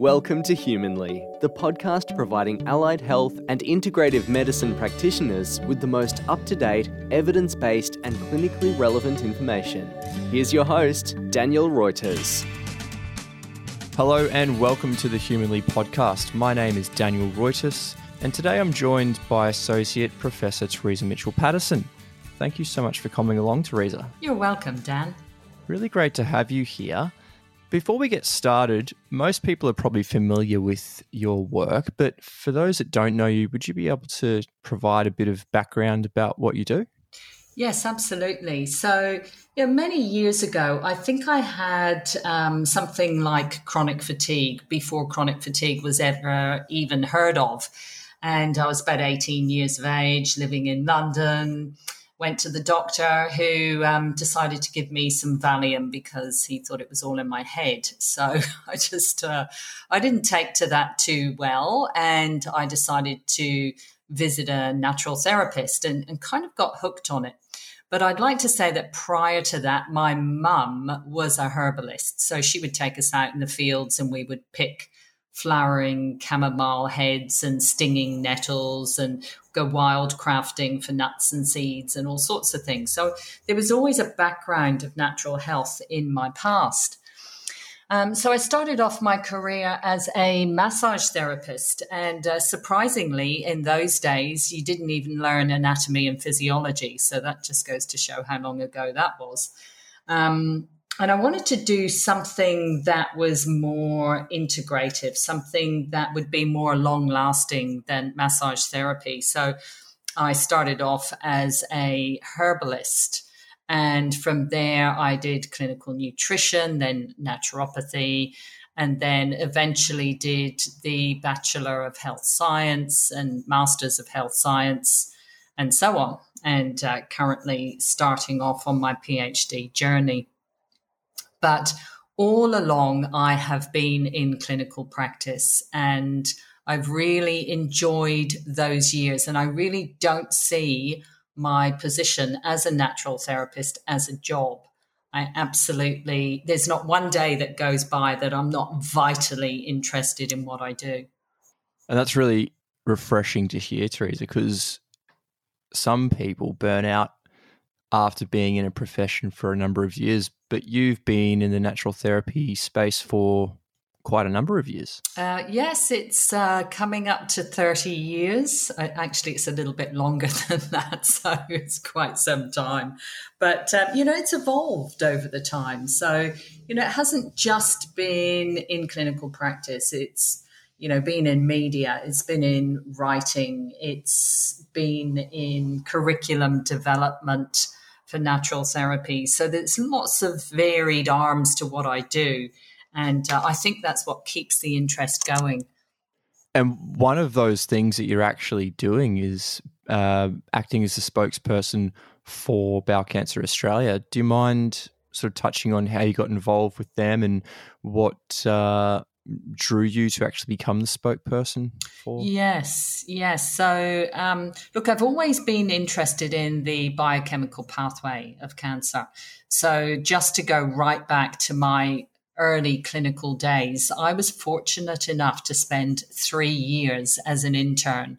Welcome to Humanley, the podcast providing allied health and integrative medicine practitioners with the most up to date, evidence based, and clinically relevant information. Here's your host, Daniel Reuters. Hello, and welcome to the Humanley podcast. My name is Daniel Reuters, and today I'm joined by Associate Professor Teresa Mitchell Paterson. Thank you so much for coming along, Teresa. You're welcome, Dan. Really great to have you here. Before we get started, most people are probably familiar with your work, but for those that don't know you, would you be able to provide a bit of background about what you do? Yes, absolutely. So, you know, many years ago, I think I had um, something like chronic fatigue before chronic fatigue was ever even heard of. And I was about 18 years of age, living in London went to the doctor who um, decided to give me some Valium because he thought it was all in my head. So I just, uh, I didn't take to that too well. And I decided to visit a natural therapist and, and kind of got hooked on it. But I'd like to say that prior to that, my mum was a herbalist. So she would take us out in the fields and we would pick flowering chamomile heads and stinging nettles and go wild crafting for nuts and seeds and all sorts of things. So there was always a background of natural health in my past. Um, so I started off my career as a massage therapist, and uh, surprisingly, in those days, you didn't even learn anatomy and physiology. So that just goes to show how long ago that was. Um, and I wanted to do something that was more integrative, something that would be more long lasting than massage therapy. So I started off as a herbalist. And from there, I did clinical nutrition, then naturopathy, and then eventually did the Bachelor of Health Science and Masters of Health Science, and so on. And uh, currently starting off on my PhD journey. But all along, I have been in clinical practice and I've really enjoyed those years. And I really don't see my position as a natural therapist as a job. I absolutely, there's not one day that goes by that I'm not vitally interested in what I do. And that's really refreshing to hear, Teresa, because some people burn out after being in a profession for a number of years, but you've been in the natural therapy space for quite a number of years. Uh, yes, it's uh, coming up to 30 years. Actually, it's a little bit longer than that, so it's quite some time. But, um, you know, it's evolved over the time. So, you know, it hasn't just been in clinical practice, it's you know, been in media, it's been in writing, it's been in curriculum development, for natural therapy. So there's lots of varied arms to what I do. And uh, I think that's what keeps the interest going. And one of those things that you're actually doing is uh, acting as a spokesperson for Bowel Cancer Australia. Do you mind sort of touching on how you got involved with them and what uh, drew you to actually become the spokesperson for? Yes, yes. So, um, look, I've always been interested in the biochemical pathway of cancer. So, just to go right back to my early clinical days, I was fortunate enough to spend three years as an intern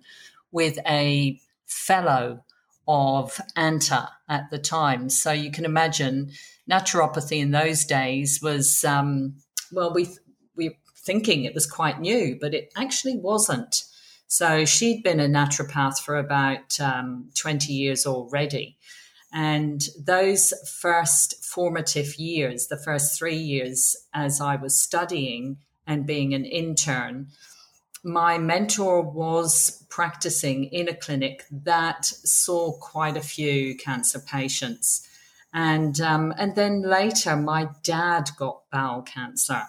with a fellow of ANTA at the time. So you can imagine naturopathy in those days was, um, well, we we thinking it was quite new, but it actually wasn't. So she'd been a naturopath for about um, 20 years already. And those first formative years, the first three years as I was studying and being an intern, my mentor was practicing in a clinic that saw quite a few cancer patients. And, um, and then later, my dad got bowel cancer.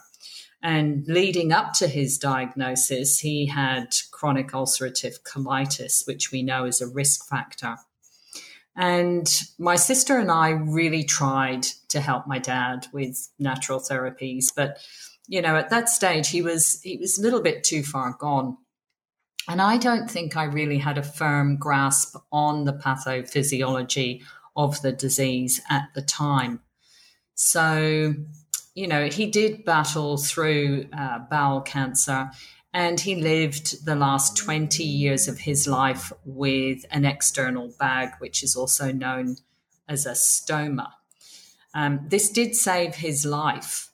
And leading up to his diagnosis, he had chronic ulcerative colitis, which we know is a risk factor. And my sister and I really tried to help my dad with natural therapies, but you know, at that stage he was he was a little bit too far gone. And I don't think I really had a firm grasp on the pathophysiology of the disease at the time. So you know, he did battle through uh, bowel cancer and he lived the last 20 years of his life with an external bag, which is also known as a stoma. Um, this did save his life,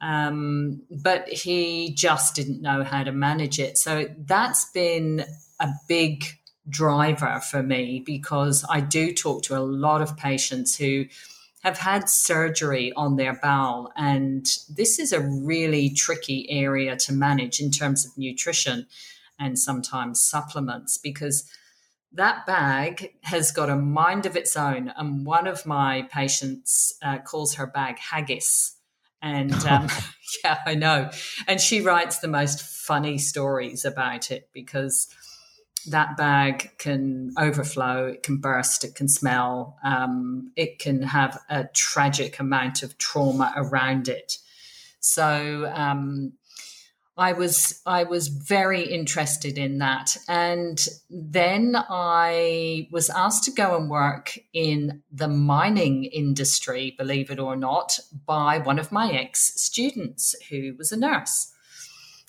um, but he just didn't know how to manage it. So that's been a big driver for me because I do talk to a lot of patients who have had surgery on their bowel. And this is a really tricky area to manage in terms of nutrition and sometimes supplements because that bag has got a mind of its own. And one of my patients uh, calls her bag haggis. And um, yeah, I know. And she writes the most funny stories about it because that bag can overflow, it can burst, it can smell, um, it can have a tragic amount of trauma around it. So um, I was I was very interested in that, and then I was asked to go and work in the mining industry, believe it or not, by one of my ex students who was a nurse,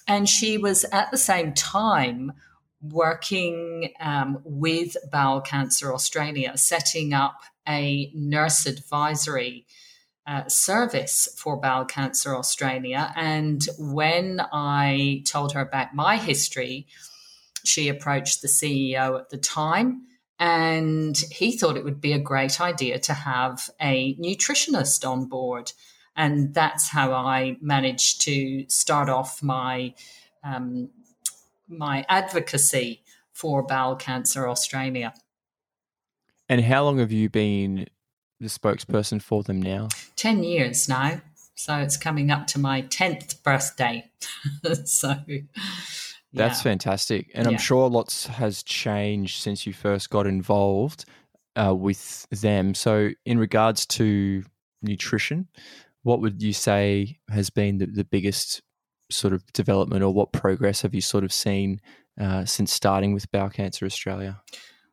and she was at the same time working um, with Bowel Cancer Australia, setting up a nurse advisory uh, service for Bowel Cancer Australia. And when I told her about my history, she approached the CEO at the time. And he thought it would be a great idea to have a nutritionist on board. And that's how I managed to start off my um, my advocacy for Bowel Cancer Australia. And how long have you been the spokesperson for them now? 10 years now. So it's coming up to my 10th birthday. so that's yeah. fantastic. And yeah. I'm sure lots has changed since you first got involved uh, with them. So, in regards to nutrition, what would you say has been the, the biggest sort of development or what progress have you sort of seen uh, since starting with Bowel Cancer Australia?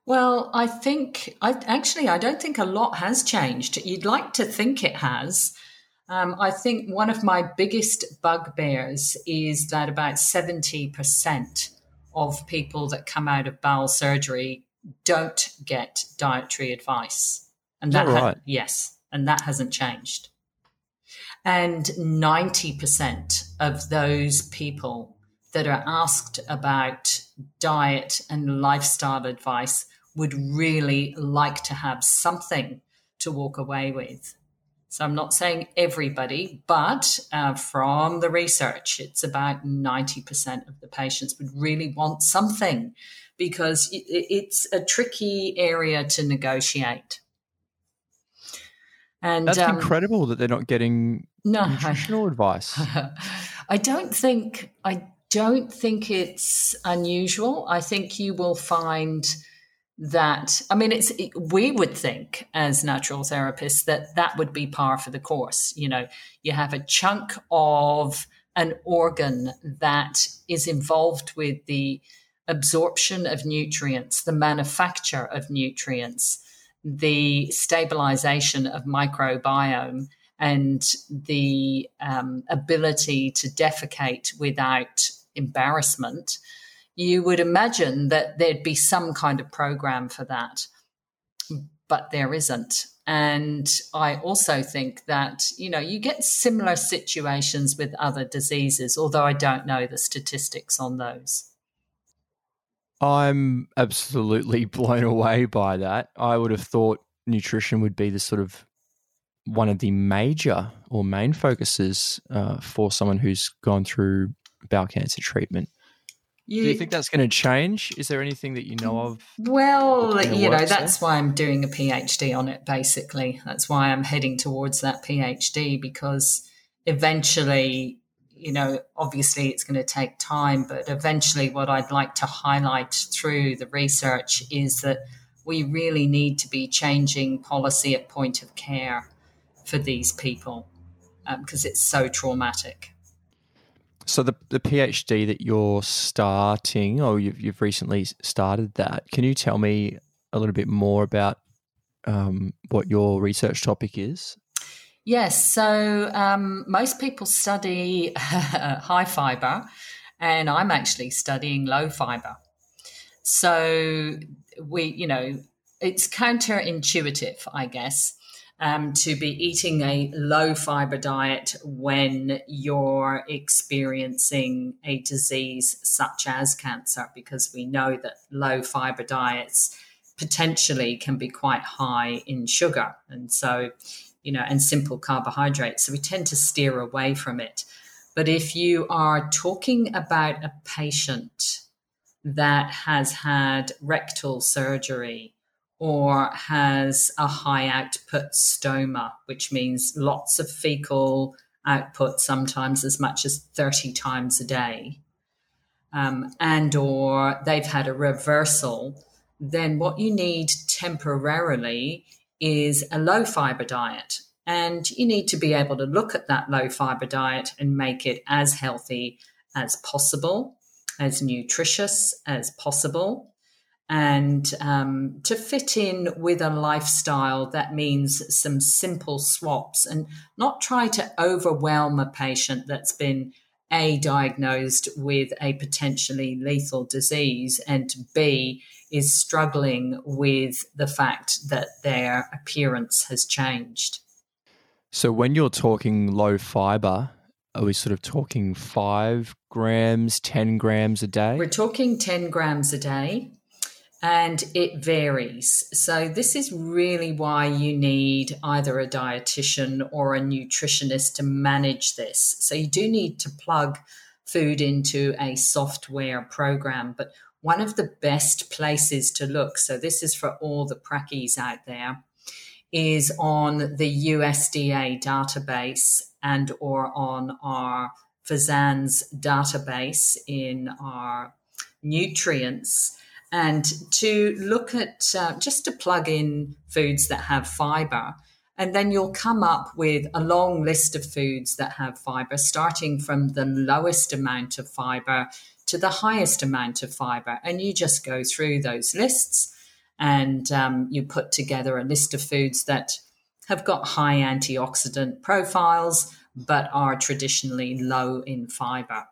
Well, I think I actually I don't think a lot has changed. You'd like to think it has. Um, I think one of my biggest bugbears is that about seventy percent of people that come out of bowel surgery don't get dietary advice, and that, that right? ha- yes, and that hasn't changed. And 90% of those people that are asked about diet and lifestyle advice would really like to have something to walk away with. So I'm not saying everybody, but uh, from the research, it's about 90% of the patients would really want something because it's a tricky area to negotiate. And that's um, incredible that they're not getting no nutritional advice. I don't think I don't think it's unusual. I think you will find that I mean it's it, we would think as natural therapists that that would be par for the course. You know, you have a chunk of an organ that is involved with the absorption of nutrients, the manufacture of nutrients the stabilization of microbiome and the um, ability to defecate without embarrassment, you would imagine that there'd be some kind of program for that. But there isn't. And I also think that, you know, you get similar situations with other diseases, although I don't know the statistics on those. I'm absolutely blown away by that. I would have thought nutrition would be the sort of one of the major or main focuses uh, for someone who's gone through bowel cancer treatment. You, Do you think that's going to change? Is there anything that you know of? Well, you know, that's there? why I'm doing a PhD on it, basically. That's why I'm heading towards that PhD because eventually you know, obviously it's going to take time, but eventually what I'd like to highlight through the research is that we really need to be changing policy at point of care for these people because um, it's so traumatic. So the the PhD that you're starting, or you've, you've recently started that, can you tell me a little bit more about um, what your research topic is? Yes, so um, most people study high fiber, and I'm actually studying low fiber. So we, you know, it's counterintuitive, I guess, um, to be eating a low fiber diet when you're experiencing a disease such as cancer, because we know that low fiber diets potentially can be quite high in sugar. And so, you know, and simple carbohydrates. So we tend to steer away from it. But if you are talking about a patient that has had rectal surgery, or has a high output stoma, which means lots of fecal output, sometimes as much as 30 times a day, um, and or they've had a reversal, then what you need temporarily is a low fiber diet. And you need to be able to look at that low fiber diet and make it as healthy as possible, as nutritious as possible and um, to fit in with a lifestyle that means some simple swaps and not try to overwhelm a patient that's been a diagnosed with a potentially lethal disease and b is struggling with the fact that their appearance has changed. So when you're talking low fiber are we sort of talking five grams 10 grams a day? We're talking 10 grams a day and it varies. So, this is really why you need either a dietitian or a nutritionist to manage this. So, you do need to plug food into a software program, but one of the best places to look, so this is for all the prackies out there, is on the USDA database and or on our FSANZ's database in our nutrients and to look at uh, just to plug in foods that have fiber. And then you'll come up with a long list of foods that have fiber, starting from the lowest amount of fiber to the highest amount of fiber. And you just go through those lists and um, you put together a list of foods that have got high antioxidant profiles but are traditionally low in fiber.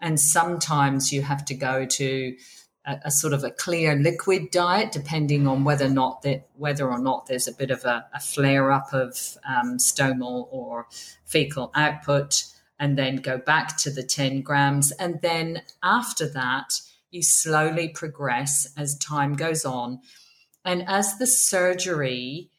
And sometimes you have to go to a, a, sort of a clear liquid diet, depending on whether or not that whether or not there's a bit of a, a flare up of um, stomal or fecal output, and then go back to the 10 grams, and then after that you slowly progress as time goes on, and as the surgery.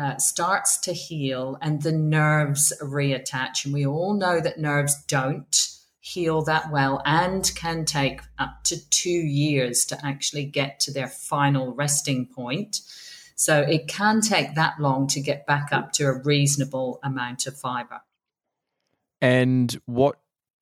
Uh, starts to heal and the nerves reattach. And we all know that nerves don't heal that well and can take up to two years to actually get to their final resting point. So it can take that long to get back up to a reasonable amount of fiber. And what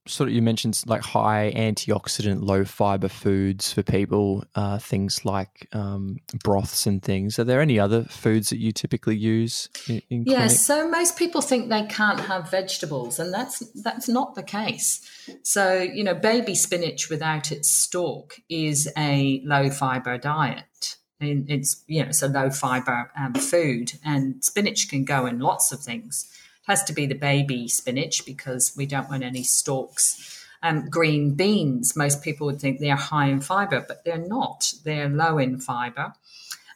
sort of you mentioned like high antioxidant, low fiber foods for people, uh, things like um, broths and things. Are there any other foods that you typically use? In, in yes, so most people think they can't have vegetables, and that's that's not the case. So you know, baby spinach without its stalk is a low fiber diet. It's you know it's a low fiber um, food, and spinach can go in lots of things has to be the baby spinach because we don't want any stalks. Um, green beans, most people would think they're high in fiber, but they're not. They're low in fiber.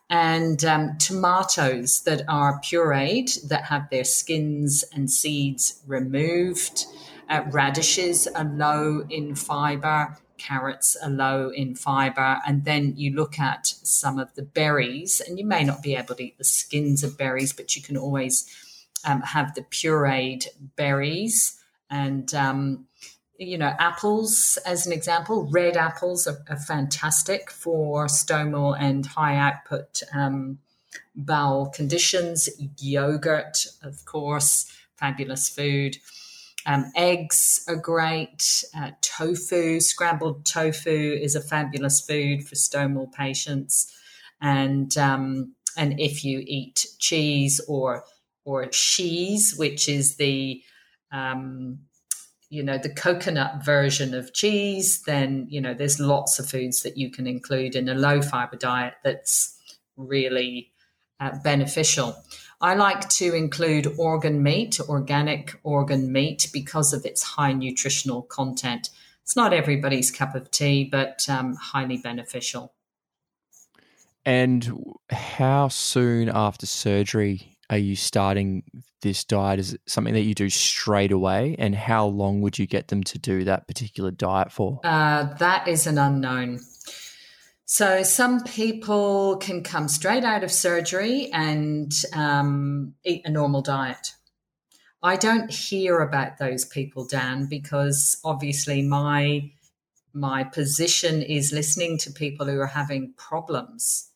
And um, tomatoes that are pureed, that have their skins and seeds removed. Uh, radishes are low in fiber. Carrots are low in fiber. And then you look at some of the berries, and you may not be able to eat the skins of berries, but you can always um, have the pureed berries and um, you know apples as an example. Red apples are, are fantastic for stomal and high output um, bowel conditions yogurt of course fabulous food. Um, eggs are great. Uh, tofu scrambled tofu is a fabulous food for stomal patients. And um, and if you eat cheese or or cheese, which is the um, you know the coconut version of cheese, then you know there's lots of foods that you can include in a low fiber diet that's really uh, beneficial. I like to include organ meat, organic organ meat, because of its high nutritional content. It's not everybody's cup of tea, but um, highly beneficial. And how soon after surgery are you starting this diet? Is it something that you do straight away? And how long would you get them to do that particular diet for? Uh, that is an unknown. So some people can come straight out of surgery and um, eat a normal diet. I don't hear about those people, Dan, because obviously my my position is listening to people who are having problems.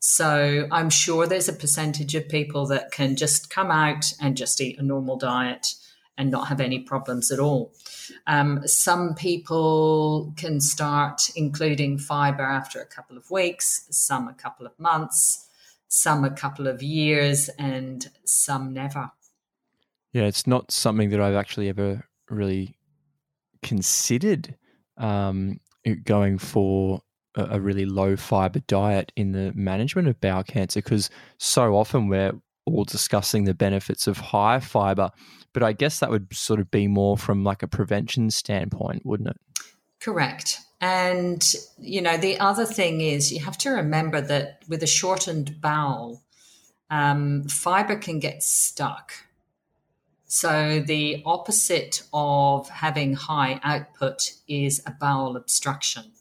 So I'm sure there's a percentage of people that can just come out and just eat a normal diet and not have any problems at all. Um, some people can start including fiber after a couple of weeks, some a couple of months, some a couple of years, and some never. Yeah, it's not something that I've actually ever really considered um, going for a, really low fiber diet in the management of bowel cancer because so often we're all discussing the benefits of high fiber, but I guess that would sort of be more from like a prevention standpoint, wouldn't it? Correct. And, you know, the other thing is you have to remember that with a shortened bowel, um, fiber can get stuck. So the opposite of having high output is a bowel obstruction.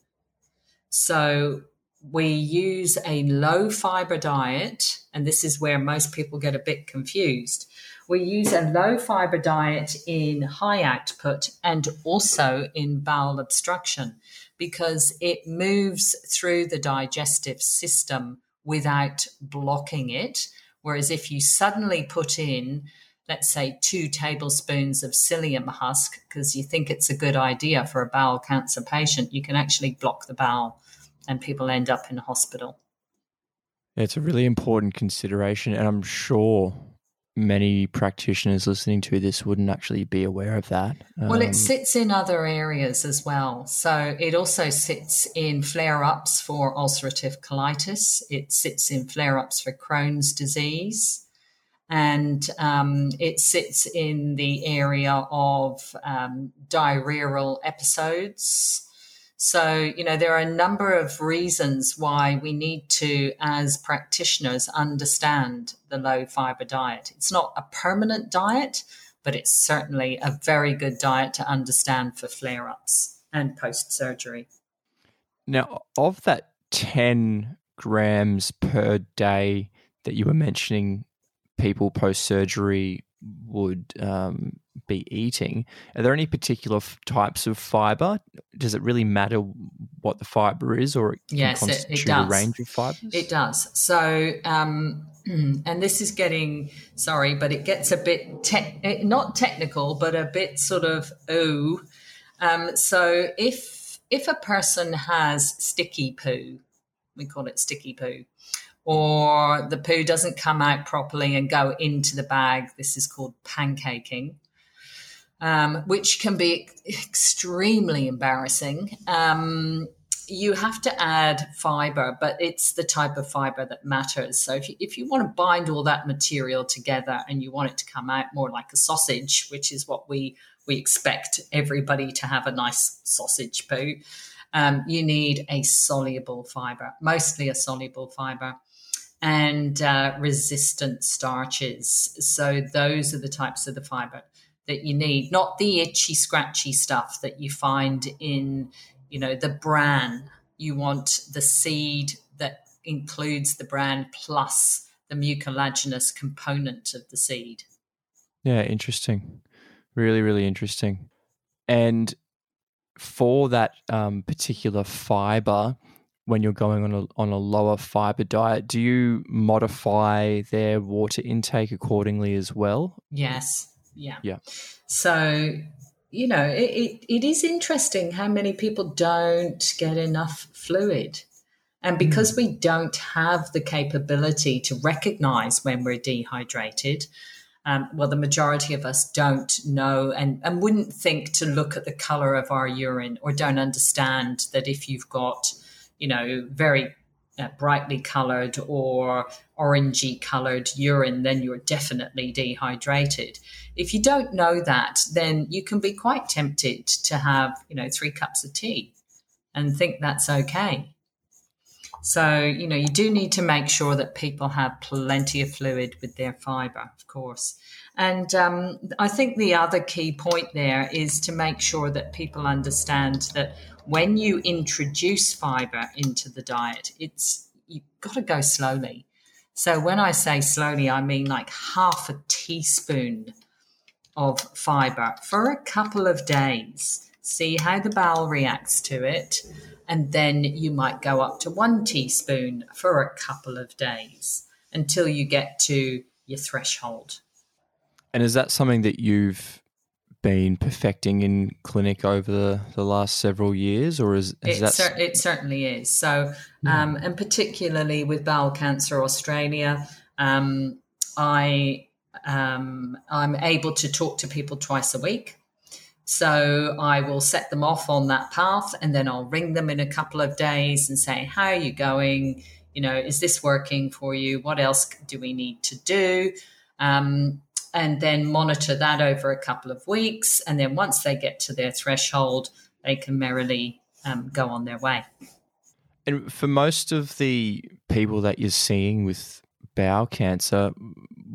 So we use a low fiber diet, and this is where most people get a bit confused. We use a low fiber diet in high output and also in bowel obstruction because it moves through the digestive system without blocking it. Whereas if you suddenly put in, let's say, two tablespoons of psyllium husk because you think it's a good idea for a bowel cancer patient, you can actually block the bowel and people end up in hospital. It's a really important consideration, and I'm sure many practitioners listening to this wouldn't actually be aware of that. Um, well, it um, sits in other areas as well. So it also sits in flare ups for ulcerative colitis, it sits in flare ups for Crohn's disease, and um, it sits in the area of um, diarrheal episodes. So, you know, there are a number of reasons why we need to, as practitioners, understand the low fiber diet. It's not a permanent diet, but it's certainly a very good diet to understand for flare ups and post surgery. Now, of that 10 grams per day that you were mentioning, people post surgery would um, be eating. Are there any particular f- types of fiber? Does it really matter what the fiber is, or it yes, it, it, does. a range of fibers? It does. So, um, and this is getting sorry, but it gets a bit te- eh, not technical, but a bit sort of oh. Um, so if if a person has sticky poo, we call it sticky poo or the poo doesn't come out properly and go into the bag. This is called pancaking um, which can be extremely embarrassing. Um, you have to add fiber, but it's the type of fiber that matters. So if you, if you want to bind all that material together and you want it to come out more like a sausage, which is what we we expect everybody to have a nice sausage poo, um, you need a soluble fiber, mostly a soluble fiber, and uh, resistant starches. So those are the types of the fiber that you need, not the itchy, scratchy stuff that you find in, you know, the bran. You want the seed that includes the bran plus the mucilaginous component of the seed. Yeah, interesting. Really, really interesting. And for that um, particular fiber, when you're going on a on a lower fiber diet, do you modify their water intake accordingly as well? Yes. Yeah. Yeah. So, you know, it, it, it is interesting how many people don't get enough fluid. And hmm. because we don't have the capability to recognize when we're dehydrated, um, well, the majority of us don't know and, and wouldn't think to look at the color of our urine or don't understand that if you've got, you know, very uh, brightly colored or orangey colored urine, then you're definitely dehydrated. If you don't know that, then you can be quite tempted to have, you know, three cups of tea and think that's okay. So, you know, you do need to make sure that people have plenty of fluid with their fiber, of course. And um, I think the other key point there is to make sure that people understand that when you introduce fiber into the diet, it's you've got to go slowly. So when I say slowly, I mean like half a teaspoon of fiber for a couple of days. See how the bowel reacts to it. And then you might go up to one teaspoon for a couple of days until you get to your threshold. And is that something that you've been perfecting in clinic over the, the last several years, or is, is it, that? Cer- it certainly is. So, um, and particularly with Bowel Cancer Australia, um, I um, I'm able to talk to people twice a week. So I will set them off on that path, and then I'll ring them in a couple of days and say, "How are you going? You know, is this working for you? What else do we need to do?" Um, and then monitor that over a couple of weeks. And then once they get to their threshold, they can merrily um, go on their way. And for most of the people that you're seeing with bowel cancer,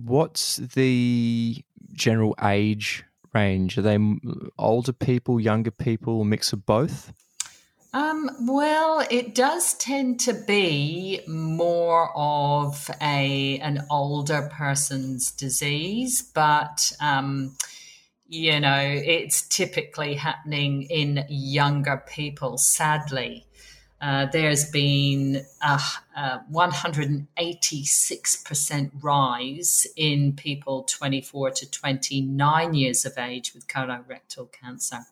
what's the general age range? Are they older people, younger people, mix of both? Um, well, it does tend to be more of a an older person's disease, but um, you know it's typically happening in younger people. Sadly, uh, there's been a, a 186% rise in people 24 to 29 years of age with colorectal cancer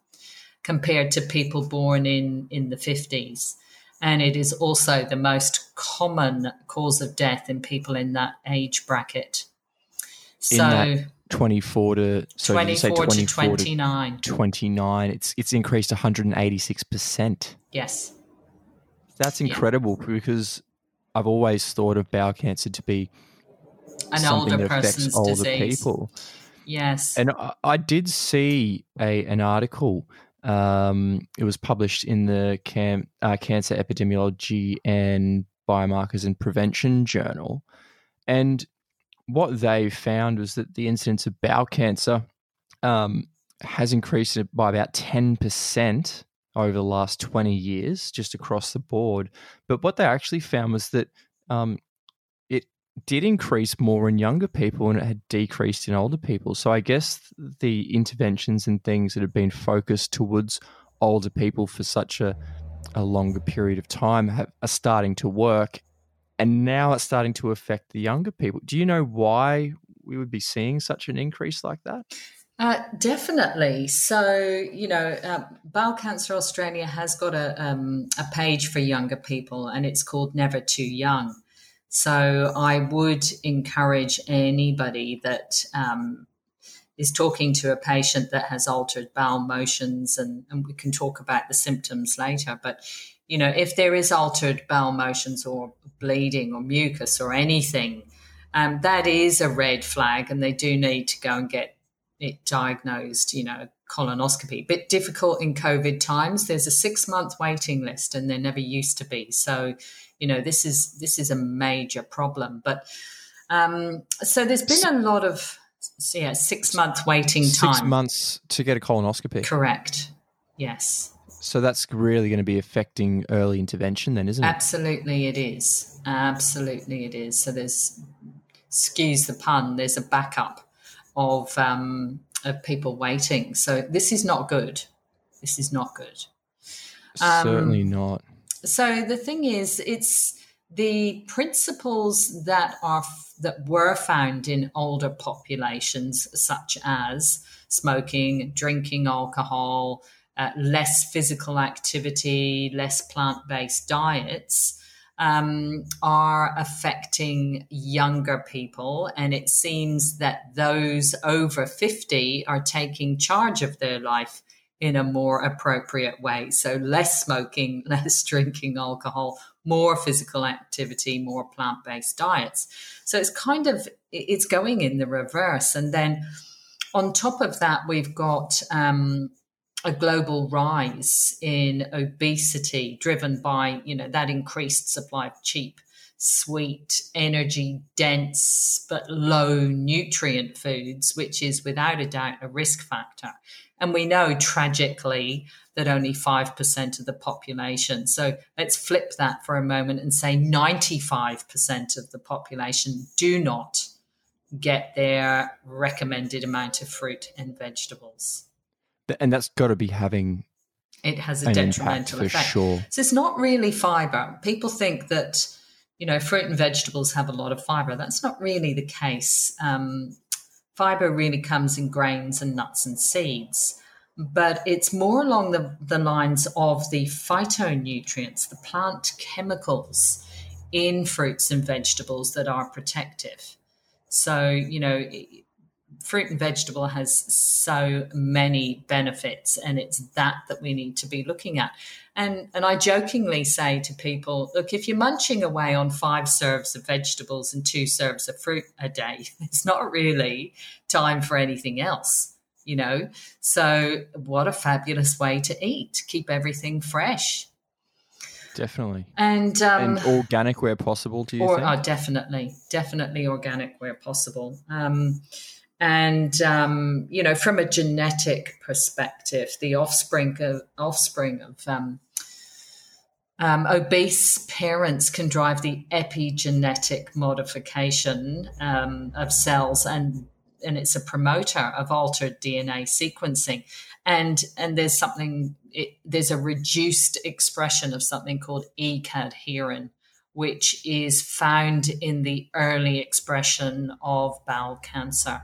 compared to people born in, in the 50s. And it is also the most common cause of death in people in that age bracket. In so 24 to so 24, 24 to 29. To 29. It's it's increased 186%. Yes. That's incredible yeah. because I've always thought of bowel cancer to be an something older that affects older disease. people. Yes. And I, I did see a an article um, it was published in the Cam- uh, Cancer Epidemiology and Biomarkers and Prevention Journal. And what they found was that the incidence of bowel cancer um, has increased by about 10% over the last 20 years, just across the board. But what they actually found was that um, did increase more in younger people and it had decreased in older people. So I guess the interventions and things that have been focused towards older people for such a, a longer period of time have, are starting to work. And now it's starting to affect the younger people. Do you know why we would be seeing such an increase like that? Uh, definitely. So, you know, uh, Bowel Cancer Australia has got a, um, a page for younger people and it's called Never Too Young. So I would encourage anybody that um, is talking to a patient that has altered bowel motions, and, and we can talk about the symptoms later. But you know, if there is altered bowel motions or bleeding or mucus or anything, um, that is a red flag, and they do need to go and get it diagnosed. You know, colonoscopy. Bit difficult in COVID times. There's a six month waiting list, and there never used to be. So you know this is this is a major problem. But um, so there's been a lot of yeah six month waiting time. six months to get a colonoscopy. Correct. Yes. So that's really going to be affecting early intervention then isn't it? Absolutely it is. Absolutely it is. So there's excuse the pun there's a backup of um, of people waiting. So this is not good. This is not good. Um, certainly not so the thing is, it's the principles that are that were found in older populations, such as smoking, drinking alcohol, uh, less physical activity, less plant-based diets. Um, are affecting younger people. And it seems that those over 50 are taking charge of their life in a more appropriate way. So less smoking, less drinking alcohol, more physical activity, more plant based diets. So it's kind of it's going in the reverse. And then on top of that, we've got um, a global rise in obesity driven by you know that increased supply of cheap sweet energy dense but low nutrient foods which is without a doubt a risk factor and we know tragically that only 5% of the population so let's flip that for a moment and say 95% of the population do not get their recommended amount of fruit and vegetables and that's got to be having it has a detrimental effect. Sure. So it's not really fiber. People think that you know fruit and vegetables have a lot of fiber. That's not really the case. Um, fiber really comes in grains and nuts and seeds, but it's more along the, the lines of the phytonutrients, the plant chemicals in fruits and vegetables that are protective. So you know fruit and vegetable has so many benefits and it's that that we need to be looking at and and i jokingly say to people look if you're munching away on five serves of vegetables and two serves of fruit a day it's not really time for anything else you know so what a fabulous way to eat keep everything fresh Definitely. And, um, and organic where possible, do you or, think? Oh, definitely. Definitely organic where possible. Um, and um, you know from a genetic perspective the offspring of offspring of um, um, obese parents can drive the epigenetic modification um, of cells and and it's a promoter of altered DNA sequencing. And and there's something it, there's a reduced expression of something called E-cadherin which is found in the early expression of bowel cancer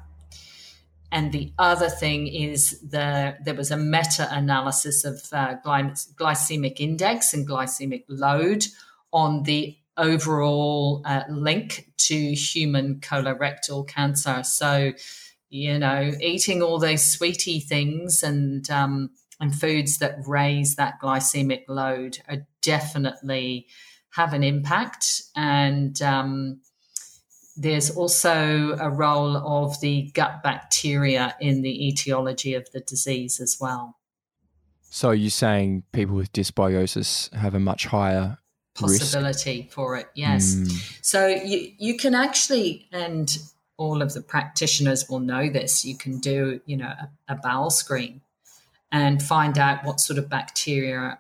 and the other thing is the, there was a meta analysis of uh, glycemic index and glycemic load on the overall uh, link to human colorectal cancer. So, you know, eating all those sweetie things and um, and foods that raise that glycemic load are definitely have an impact. And um, there's also a role of the gut bacteria in the etiology of the disease as well. So you're saying people with dysbiosis have a much higher possibility risk? for it? Yes. Mm. So you you can actually, and all of the practitioners will know this. You can do you know a, a bowel screen and find out what sort of bacteria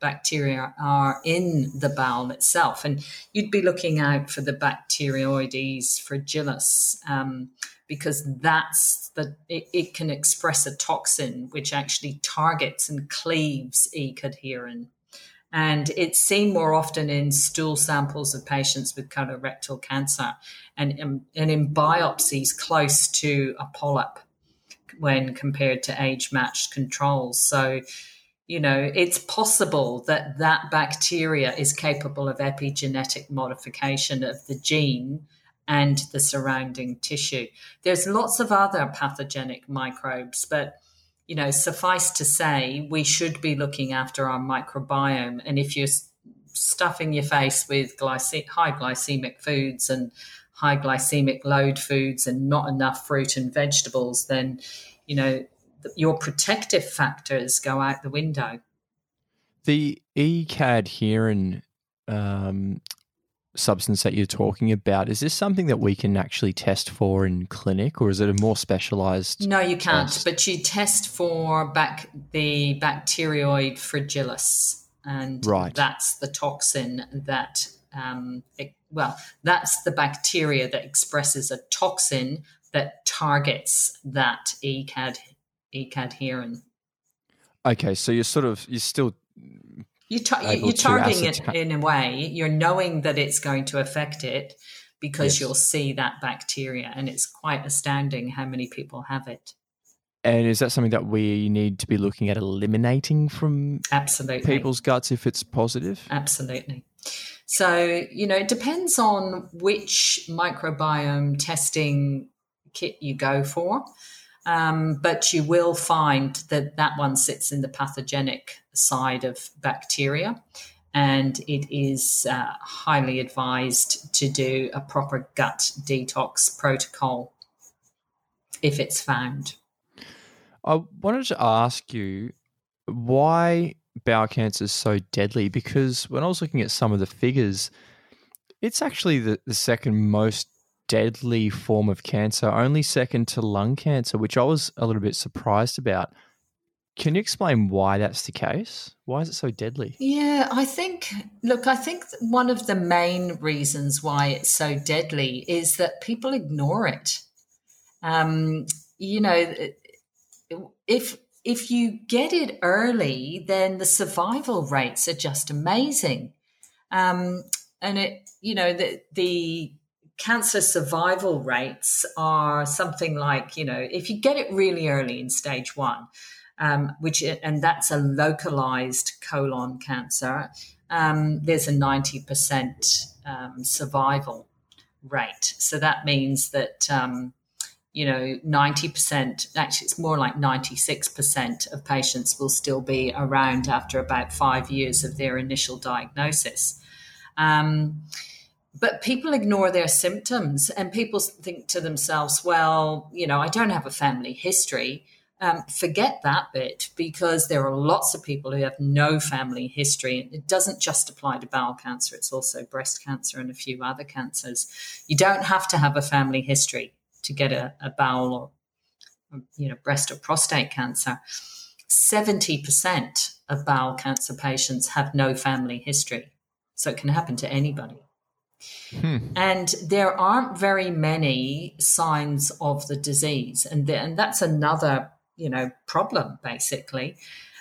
bacteria are in the bowel itself. And you'd be looking out for the Bacteroides fragilis um, because that's the, it, it, can express a toxin which actually targets and cleaves E. cadherin. And it's seen more often in stool samples of patients with colorectal cancer and, um, and in biopsies close to a polyp when compared to age matched controls. So, you know, it's possible that that bacteria is capable of epigenetic modification of the gene and the surrounding tissue. There's lots of other pathogenic microbes, but you know, suffice to say, we should be looking after our microbiome. And if you're stuffing your face with glyce- high glycemic foods and high glycemic load foods and not enough fruit and vegetables, then you know your protective factors go out the window. The E-cadherin um, substance that you're talking about, is this something that we can actually test for in clinic or is it a more specialized? No, you can't, test? but you test for back the bacteroid fragilis. And right. that's the toxin that, um, it, well, that's the bacteria that expresses a toxin that targets that E-cad E-cadherin. Okay, so you're sort of you're still you you're targeting it in a way. You're knowing that it's going to affect it because yes. you'll see that bacteria, and it's quite astounding how many people have it. And is that something that we need to be looking at eliminating from absolutely people's guts if it's positive? Absolutely. So you know, it depends on which microbiome testing kit you go for. Um, but you will find that that one sits in the pathogenic side of bacteria. and it is uh, highly advised to do a proper gut detox protocol if it's found. I wanted to ask you why bowel cancer is so deadly because when I was looking at some of the figures, it's actually the, the second most deadly form of cancer, only second to lung cancer, which I was a little bit surprised about. Can you explain why that's the case? Why is it so deadly? Yeah, I think, look, I think one of the main reasons why it's so deadly is that people ignore it. Um, you know, if if you get it early, then the survival rates are just amazing. Um, and it, you know, the the cancer survival rates are something like, you know, if you get it really early in stage one, um, which and that's a localized colon cancer. Um, there's a ninety percent um, survival rate, so that means that um, you know ninety percent. Actually, it's more like ninety six percent of patients will still be around after about five years of their initial diagnosis. Um, but people ignore their symptoms and people think to themselves, well, you know, I don't have a family history um, forget that bit because there are lots of people who have no family history. It doesn't just apply to bowel cancer, it's also breast cancer and a few other cancers. You don't have to have a family history to get a, a bowel or you know breast or prostate cancer. 70% of bowel cancer patients have no family history. So it can happen to anybody. Hmm. And there aren't very many signs of the disease. And, the, and that's another you know problem basically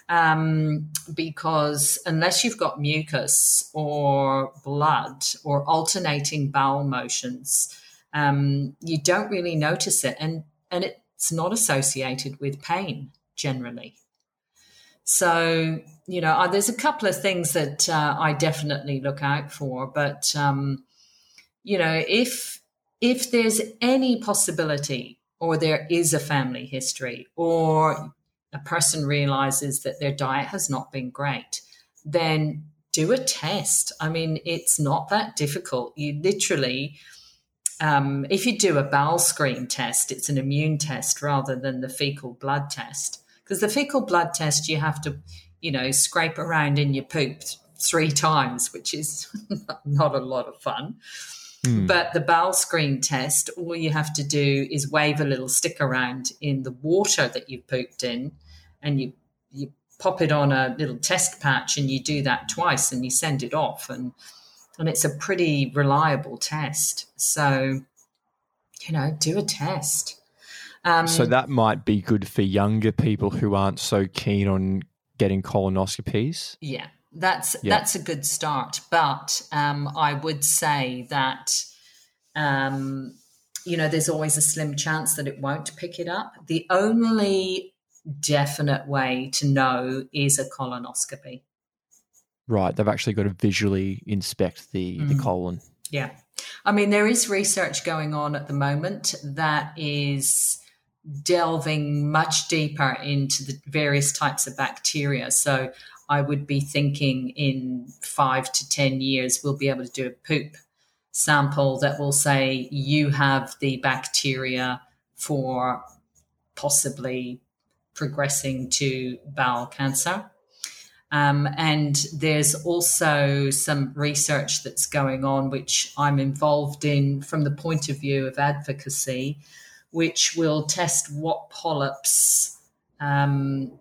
um, because unless you've got mucus or blood or alternating bowel motions um, you don't really notice it and and it's not associated with pain generally so you know uh, there's a couple of things that uh, i definitely look out for but um, you know if if there's any possibility or there is a family history, or a person realizes that their diet has not been great, then do a test. I mean, it's not that difficult. You literally, um, if you do a bowel screen test, it's an immune test rather than the fecal blood test. Because the fecal blood test, you have to, you know, scrape around in your poop three times, which is not a lot of fun. Mm. But the bowel screen test, all you have to do is wave a little stick around in the water that you've pooped in, and you you pop it on a little test patch, and you do that twice, and you send it off, and and it's a pretty reliable test. So, you know, do a test. Um, so that might be good for younger people who aren't so keen on getting colonoscopies. Yeah, that's yeah. that's a good start. But um, I would say that um, you know there's always a slim chance that it won't pick it up. The only definite way to know is a colonoscopy. Right, they've actually got to visually inspect the mm. the colon. Yeah, I mean there is research going on at the moment that is delving much deeper into the various types of bacteria. So I would be thinking in five to 10 years, we'll be able to do a poop sample that will say you have the bacteria for possibly progressing to bowel cancer. Um, and there's also some research that's going on, which I'm involved in from the point of view of advocacy, which will test what polyps um,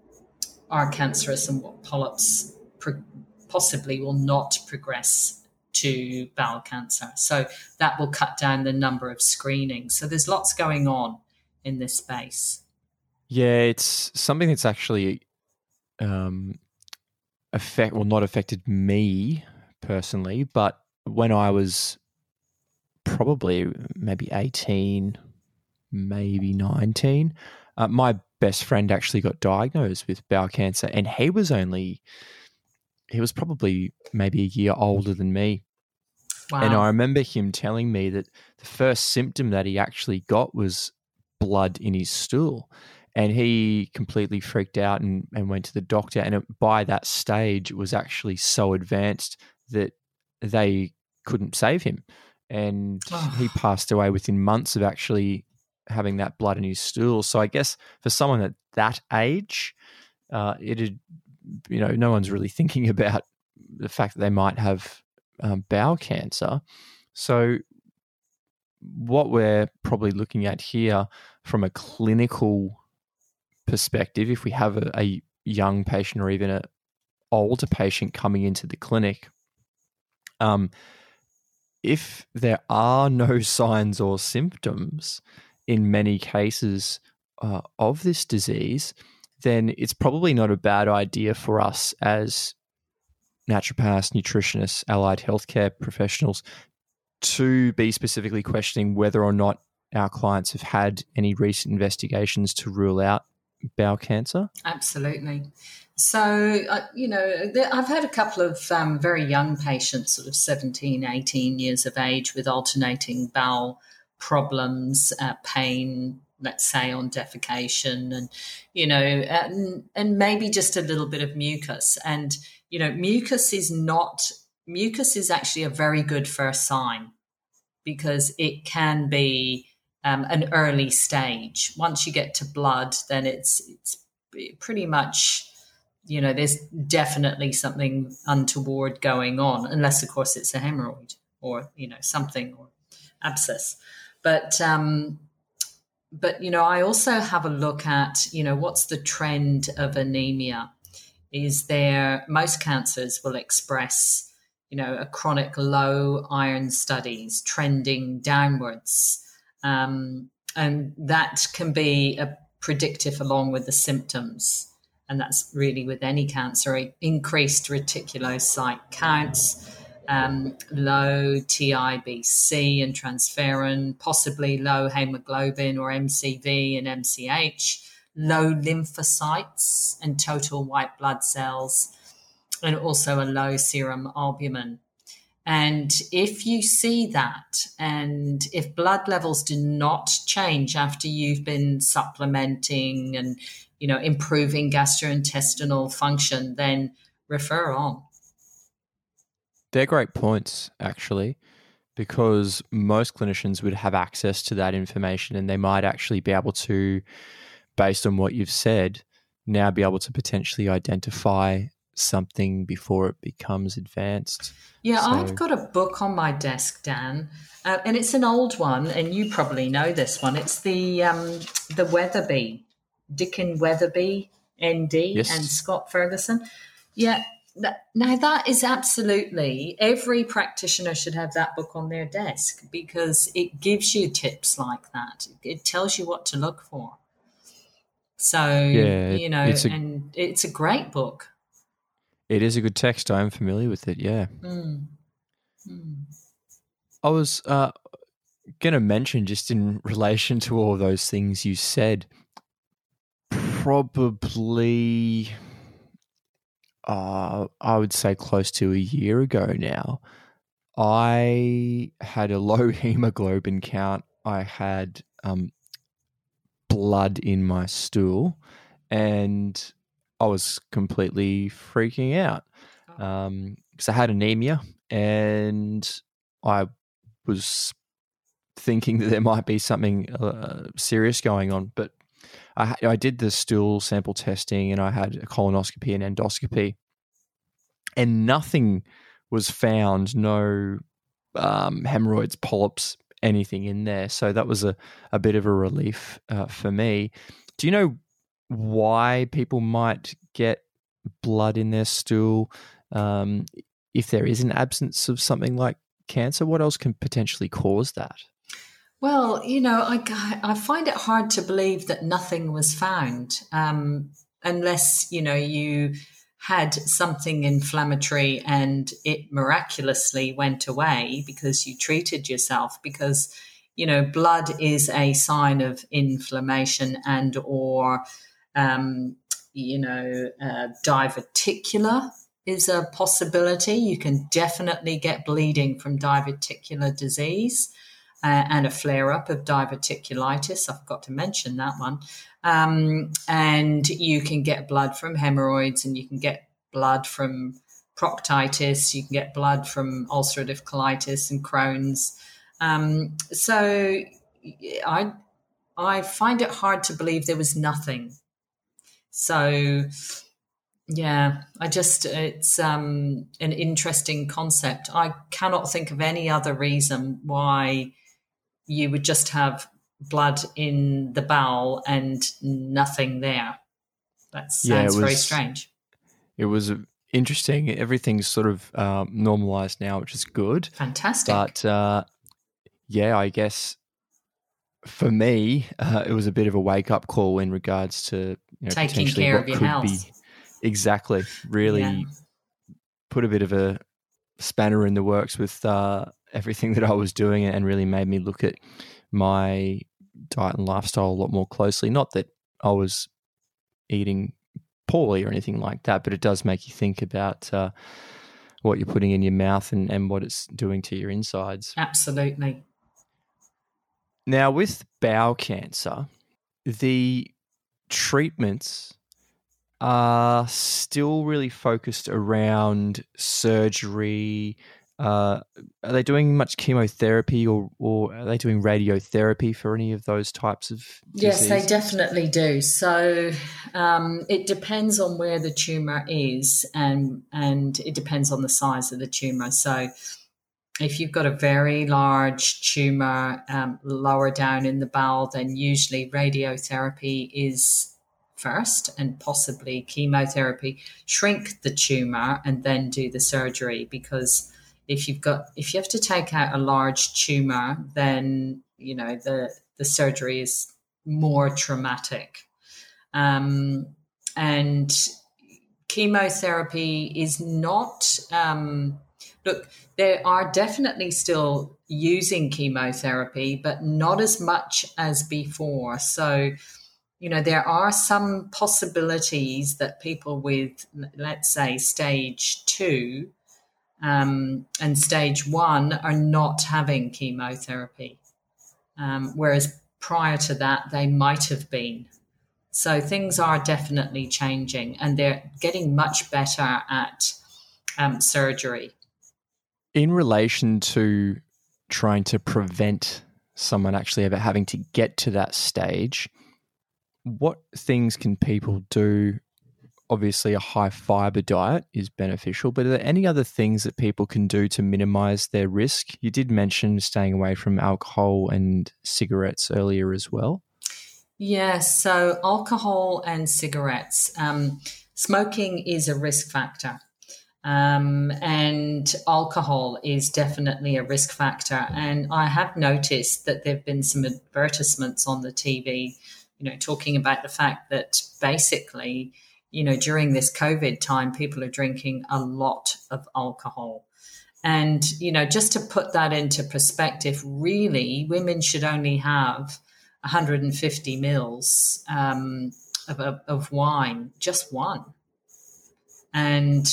are cancerous and what polyps pro- possibly will not progress to bowel cancer. So that will cut down the number of screenings. So there's lots going on in this space. Yeah, it's something that's actually um, affect well not affected me personally, but when I was probably maybe 18, maybe 19, uh, my best friend actually got diagnosed with bowel cancer, and he was only he was probably maybe a year older than me. Wow. And I remember him telling me that the first symptom that he actually got was blood in his stool. and he completely freaked out and, and went to the doctor. And it, by that stage, it was actually so advanced that they couldn't save him. And oh. he passed away within months of actually having that blood in his stool. So I guess for someone at that age, uh, it you know, no one's really thinking about the fact that they might have um, bowel cancer. So what we're probably looking at here from a clinical perspective, if we have a, a young patient or even an older patient coming into the clinic, um, if there are no signs or symptoms in many cases uh, of this disease, then it's probably not a bad idea for us as naturopaths, nutritionists, allied healthcare professionals to be specifically questioning whether or not our clients have had any recent investigations to rule out bowel cancer? Absolutely. So, uh, you know, I've had a couple of um, very young patients, sort of 17, 18 years of age, with alternating bowel problems, uh, pain, let's say on defecation, and, you know, and, and maybe just a little bit of mucus. And, you know, mucus is not, mucus is actually a very good first sign because it can be um, an early stage. Once you get to blood, then it's it's pretty much you know there's definitely something untoward going on, unless of course it's a hemorrhoid or you know something or abscess. But um, but you know I also have a look at you know what's the trend of anemia. Is there most cancers will express you know a chronic low iron studies trending downwards um, and that can be a predictive along with the symptoms. And that's really with any cancer, increased reticulocyte counts, um, low TIBC and transferrin, possibly low hemoglobin or MCV and MCH, low lymphocytes and total white blood cells, and also a low serum albumin. And if you see that, and if blood levels do not change after you've been supplementing and, you know, improving gastrointestinal function, then refer on. They're great points, actually, because most clinicians would have access to that information and they might actually be able to, based on what you've said, now be able to potentially identify something before it becomes advanced. Yeah, so. I've got a book on my desk, Dan, uh, and it's an old one, and you probably know this one. It's the um, the Weatherby, Dicken Weatherby, ND, yes. and Scott Ferguson. Yeah. Now that is absolutely every practitioner should have that book on their desk because it gives you tips like that. It tells you what to look for. So yeah, you know, it's a, and it's a great book. It is a good text. I'm familiar with it. Yeah. Mm. Mm. I was uh, going to mention just in relation to all those things you said, probably, uh, I would say close to a year ago now, I had a low hemoglobin count. I had um, blood in my stool, and I was completely freaking out because oh. um, I had anemia and I was thinking that there might be something uh, serious going on. But I, I did the stool sample testing and I had a colonoscopy and endoscopy, and nothing was found. No um, hemorrhoids, polyps, anything in there. So that was a, a bit of a relief uh, for me. Do you know why people might get blood in their stool um, if there is an absence of something like cancer what else can potentially cause that well you know i, I find it hard to believe that nothing was found um, unless you know you had something inflammatory and it miraculously went away because you treated yourself because you know blood is a sign of inflammation and or um, you know, uh, diverticular is a possibility. You can definitely get bleeding from diverticular disease. Uh, and a flare up of diverticulitis. I forgot to mention that one. Um, and you can get blood from hemorrhoids and you can get blood from proctitis, you can get blood from ulcerative colitis and Crohn's. Um, so I, I find it hard to believe there was nothing. So yeah, I just it's um, an interesting concept. I cannot think of any other reason why you would just have blood in the bowel and nothing there. That sounds yeah, was, very strange. It was interesting. Everything's sort of um, normalized now, which is good. Fantastic. But uh, yeah, I guess for me, uh, it was a bit of a wake up call in regards to you know, taking care of your health. Be, exactly, really yeah. put a bit of a spanner in the works with uh, everything that I was doing, and really made me look at my diet and lifestyle a lot more closely. Not that I was eating poorly or anything like that, but it does make you think about uh, what you're putting in your mouth and, and what it's doing to your insides. Absolutely. Now, with bowel cancer, the treatments are still really focused around surgery, uh, are they doing much chemotherapy or, or are they doing radiotherapy for any of those types of disease? Yes, they definitely do. So um, it depends on where the tumor is and, and it depends on the size of the tumor. So if you've got a very large tumor um, lower down in the bowel, then usually radiotherapy is first and possibly chemotherapy. Shrink the tumor and then do the surgery because if you've got if you have to take out a large tumor, then you know the the surgery is more traumatic. Um, and chemotherapy is not um, look they are definitely still using chemotherapy but not as much as before so you know there are some possibilities that people with let's say stage 2 um, and stage one are not having chemotherapy, um, whereas prior to that, they might have been. So things are definitely changing and they're getting much better at um, surgery. In relation to trying to prevent someone actually ever having to get to that stage, what things can people do obviously a high fiber diet is beneficial, but are there any other things that people can do to minimize their risk? You did mention staying away from alcohol and cigarettes earlier as well. Yes, so alcohol and cigarettes. Um, smoking is a risk factor. Um, and alcohol is definitely a risk factor. And I have noticed that there have been some advertisements on the TV, you know, talking about the fact that basically you know, during this COVID time, people are drinking a lot of alcohol. And, you know, just to put that into perspective, really, women should only have 150 mils um, of, of, wine, just one. And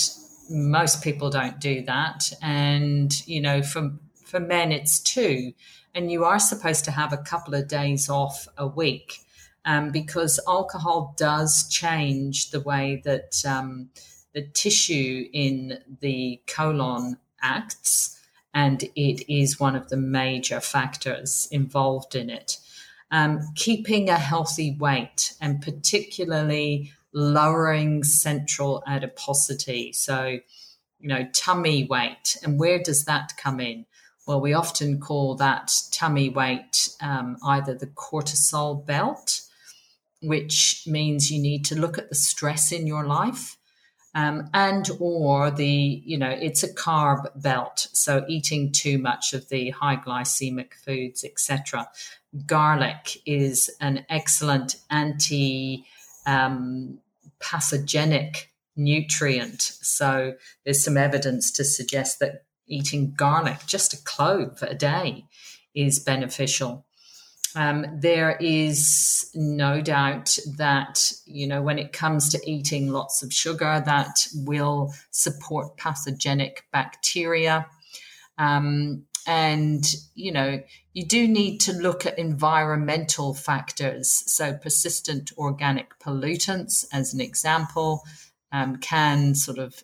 most people don't do that. And, you know, for, for men, it's two. And you are supposed to have a couple of days off a week um, because alcohol does change the way that um, the tissue in the colon acts, and it is one of the major factors involved in it. Um, keeping a healthy weight and particularly lowering central adiposity. So, you know, tummy weight. And where does that come in? Well, we often call that tummy weight um, either the cortisol belt which means you need to look at the stress in your life um, and or the you know it's a carb belt so eating too much of the high glycemic foods etc garlic is an excellent anti um, pathogenic nutrient so there's some evidence to suggest that eating garlic just a clove a day is beneficial um, there is no doubt that, you know, when it comes to eating lots of sugar, that will support pathogenic bacteria. Um, and you know you do need to look at environmental factors so persistent organic pollutants as an example um, can sort of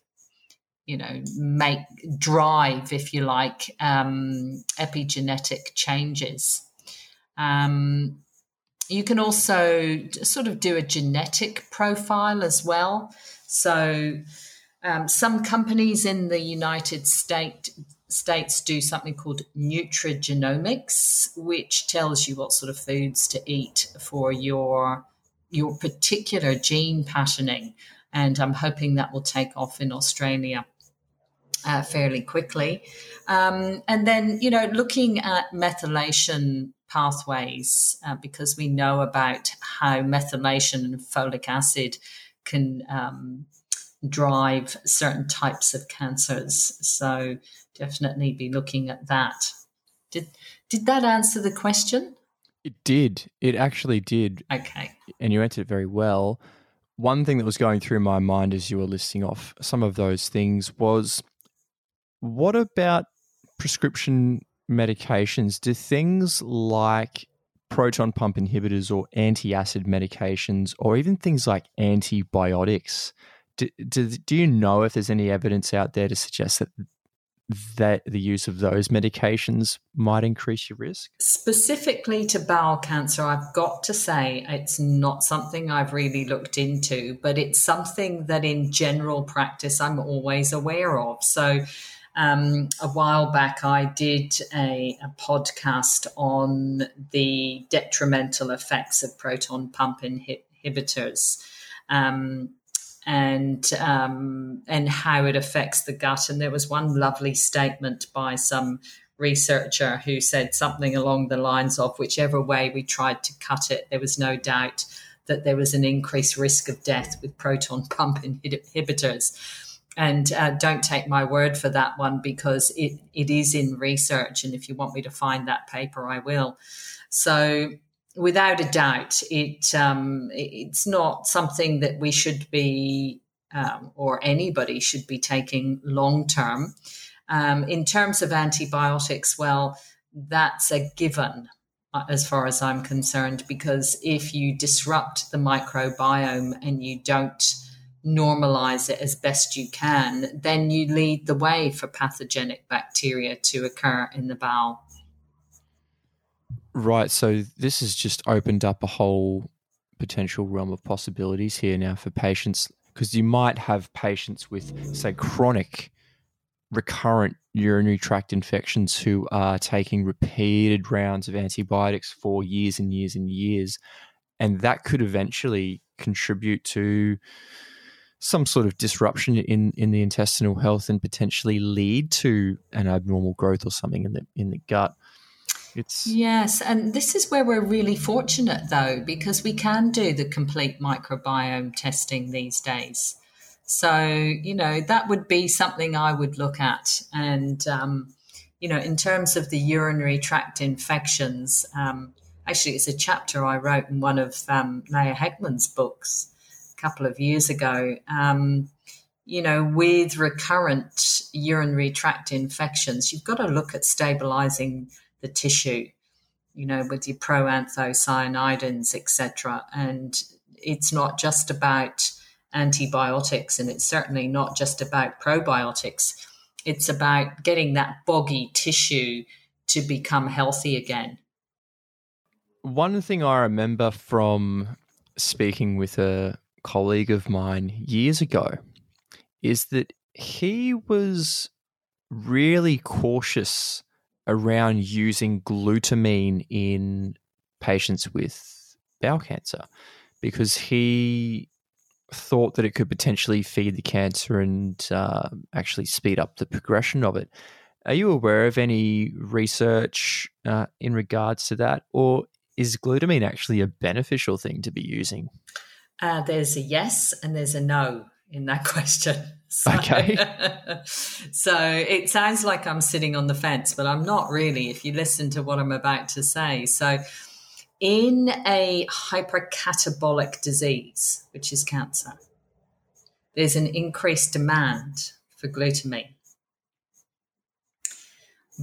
you know make drive if you like um, epigenetic changes um, you can also sort of do a genetic profile as well so um, some companies in the united states states do something called nutrigenomics, which tells you what sort of foods to eat for your your particular gene patterning. And I'm hoping that will take off in Australia uh, fairly quickly. Um, and then, you know, looking at methylation pathways, uh, because we know about how methylation and folic acid can um, drive certain types of cancers. So definitely be looking at that. Did did that answer the question? It did. It actually did. Okay. And you answered it very well. One thing that was going through my mind as you were listing off some of those things was what about prescription medications? Do things like proton pump inhibitors or anti acid medications, or even things like antibiotics, do, do, do you know if there's any evidence out there to suggest that that the use of those medications might increase your risk? Specifically to bowel cancer, I've got to say it's not something I've really looked into, but it's something that in general practice I'm always aware of. So, um, a while back, I did a, a podcast on the detrimental effects of proton pump inhibitors. Um, and um, and how it affects the gut. And there was one lovely statement by some researcher who said something along the lines of whichever way we tried to cut it, there was no doubt that there was an increased risk of death with proton pump inhibitors. And uh, don't take my word for that one because it, it is in research. And if you want me to find that paper, I will. So without a doubt, it um, it's not something that we should be um, or anybody should be taking long term. Um, in terms of antibiotics, well, that's a given uh, as far as I'm concerned, because if you disrupt the microbiome and you don't normalize it as best you can, then you lead the way for pathogenic bacteria to occur in the bowel. Right. So this has just opened up a whole potential realm of possibilities here now for patients because you might have patients with, say, chronic recurrent urinary tract infections who are taking repeated rounds of antibiotics for years and years and years. And that could eventually contribute to some sort of disruption in, in the intestinal health and potentially lead to an abnormal growth or something in the in the gut. It's yes, and this is where we're really fortunate though, because we can do the complete microbiome testing these days. So you know that would be something I would look at, and um, you know in terms of the urinary tract infections, um, actually it's a chapter I wrote in one of um, Leah Hechtman's books couple of years ago. Um, you know, with recurrent urinary tract infections, you've got to look at stabilizing the tissue, you know, with your proanthocyanidins, etc. And it's not just about antibiotics, and it's certainly not just about probiotics. It's about getting that boggy tissue to become healthy again. One thing I remember from speaking with a colleague of mine years ago is that he was really cautious around using glutamine in patients with bowel cancer because he thought that it could potentially feed the cancer and uh, actually speed up the progression of it. Are you aware of any research uh, in regards to that, or is glutamine actually a beneficial thing to be using? Uh, there's a yes and there's a no in that question. So, okay. so it sounds like I'm sitting on the fence, but I'm not really if you listen to what I'm about to say. So, in a hypercatabolic disease, which is cancer, there's an increased demand for glutamine.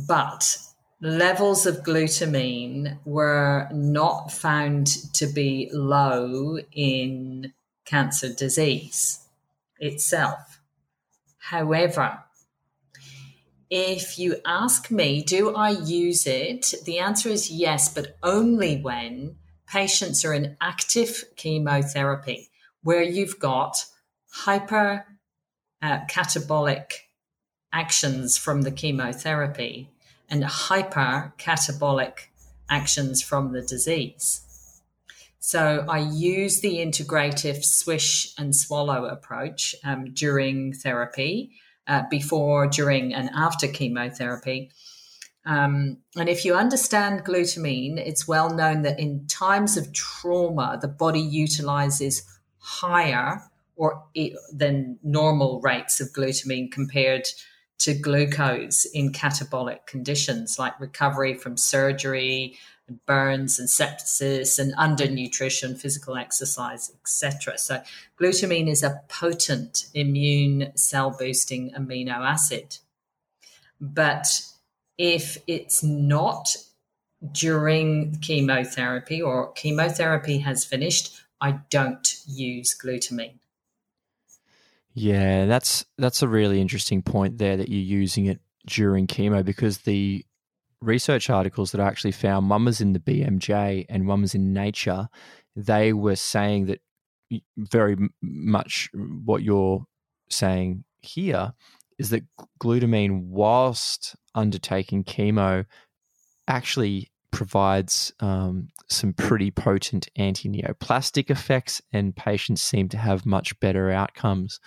But levels of glutamine were not found to be low in cancer disease itself. However, if you ask me, do I use it? The answer is yes, but only when patients are in active chemotherapy, where you've got hyper uh, catabolic actions from the chemotherapy and hyper catabolic actions from the disease. So I use the integrative swish and swallow approach um, during therapy, uh, before, during, and after chemotherapy. Um, and if you understand glutamine, it's well known that in times of trauma, the body utilizes higher or than normal rates of glutamine compared to glucose in catabolic conditions like recovery from surgery, and burns and sepsis and undernutrition, physical exercise, etc. So glutamine is a potent immune cell boosting amino acid. But if it's not during chemotherapy or chemotherapy has finished, I don't use glutamine. Yeah, that's that's a really interesting point there that you're using it during chemo because the research articles that I actually found, was in the BMJ and one was in Nature, they were saying that very much what you're saying here is that glutamine, whilst undertaking chemo, actually provides um, some pretty potent anti neoplastic effects, and patients seem to have much better outcomes.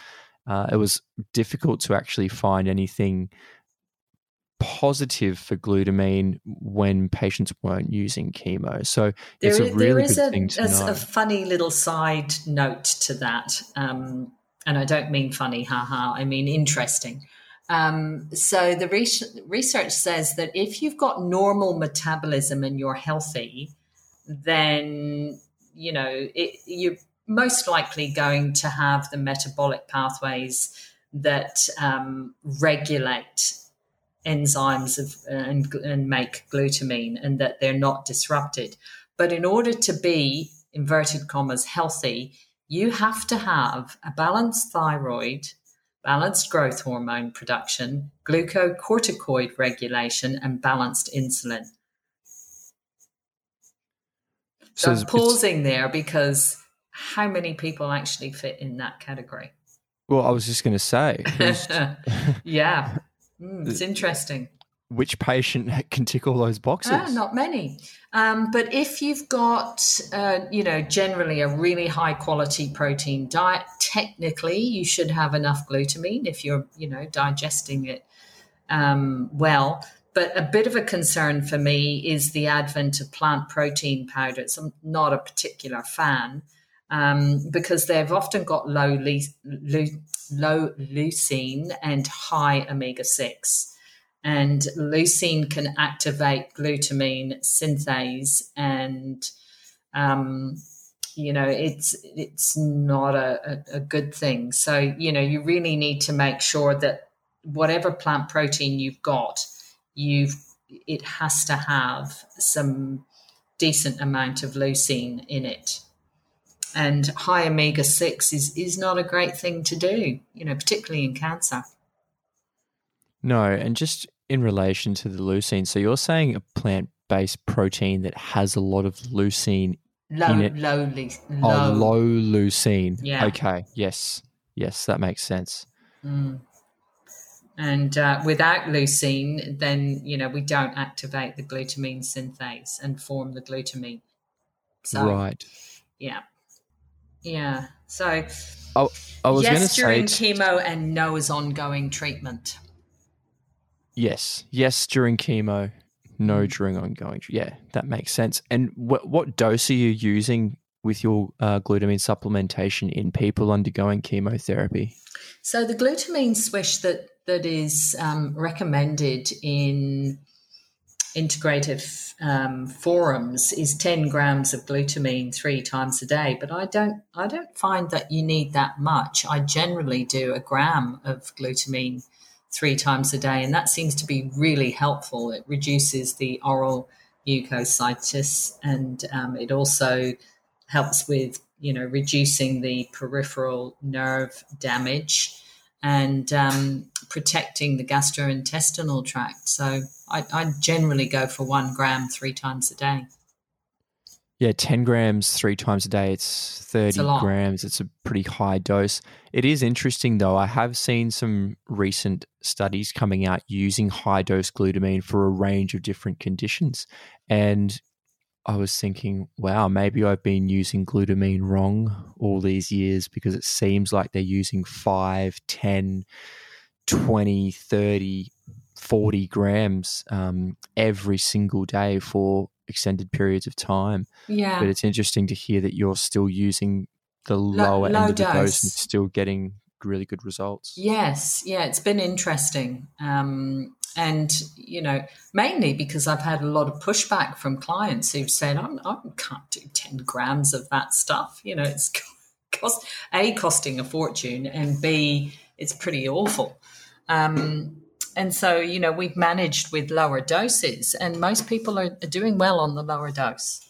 Uh, it was difficult to actually find anything positive for glutamine when patients weren't using chemo. So there it's a really good a, thing to know. a funny little side note to that. Um, and I don't mean funny, haha, I mean interesting. Um, so the re- research says that if you've got normal metabolism and you're healthy, then you know it, you're most likely going to have the metabolic pathways that um, regulate enzymes of, and, and make glutamine, and that they're not disrupted. But in order to be inverted commas healthy, you have to have a balanced thyroid balanced growth hormone production, glucocorticoid regulation, and balanced insulin. So, I'm pausing there because how many people actually fit in that category? Well, I was just going to say. yeah, mm, it's interesting which patient can tick all those boxes? Ah, not many. Um, but if you've got, uh, you know, generally a really high quality protein diet, technically you should have enough glutamine if you're, you know, digesting it um, well. But a bit of a concern for me is the advent of plant protein powders. I'm not a particular fan um, because they've often got low, le- low leucine and high omega 6 and leucine can activate glutamine synthase and um, you know it's it's not a, a, good thing. So you know you really need to make sure that whatever plant protein you've got you've it has to have some decent amount of leucine in it. And high omega 6 is is not a great thing to do you know particularly in cancer no, and just in relation to the leucine, so you're saying a plant based protein that has a lot of leucine low, in it. Low, low. Oh, low leucine. Yeah. Okay. Yes. Yes, that makes sense. Mm. And uh, without leucine, then you know we don't activate the glutamine synthase and form the glutamine. So, right. Yeah. Yeah. So. Oh, I was yes, during chemo and no as ongoing treatment. Yes, yes, during chemo, no mm. during ongoing. Yeah, that makes sense. And what what dose are you using with your uh, glutamine supplementation in people undergoing chemotherapy? So the glutamine swish that that is um, recommended in integrative um, forums is 10 grams of glutamine three times a day but i don't i don't find that you need that much i generally do a gram of glutamine three times a day. And that seems to be really helpful. It reduces the oral mucositis and um, it also helps with, you know, reducing the peripheral nerve damage and um, protecting the gastrointestinal tract. So I, I generally go for one gram three times a day. Yeah, 10 grams three times a day. It's 30 it's grams. It's a pretty high dose. It is interesting, though. I have seen some recent studies coming out using high dose glutamine for a range of different conditions. And I was thinking, wow, maybe I've been using glutamine wrong all these years because it seems like they're using 5, 10, 20, 30, 40 grams um, every single day for extended periods of time. Yeah. But it's interesting to hear that you're still using the lower low, end of the dose and still getting really good results. Yes. Yeah. It's been interesting. Um, and, you know, mainly because I've had a lot of pushback from clients who've said, I'm, I can't do 10 grams of that stuff. You know, it's cost, A, costing a fortune, and B, it's pretty awful. Um, and so, you know, we've managed with lower doses, and most people are, doing well on the lower dose.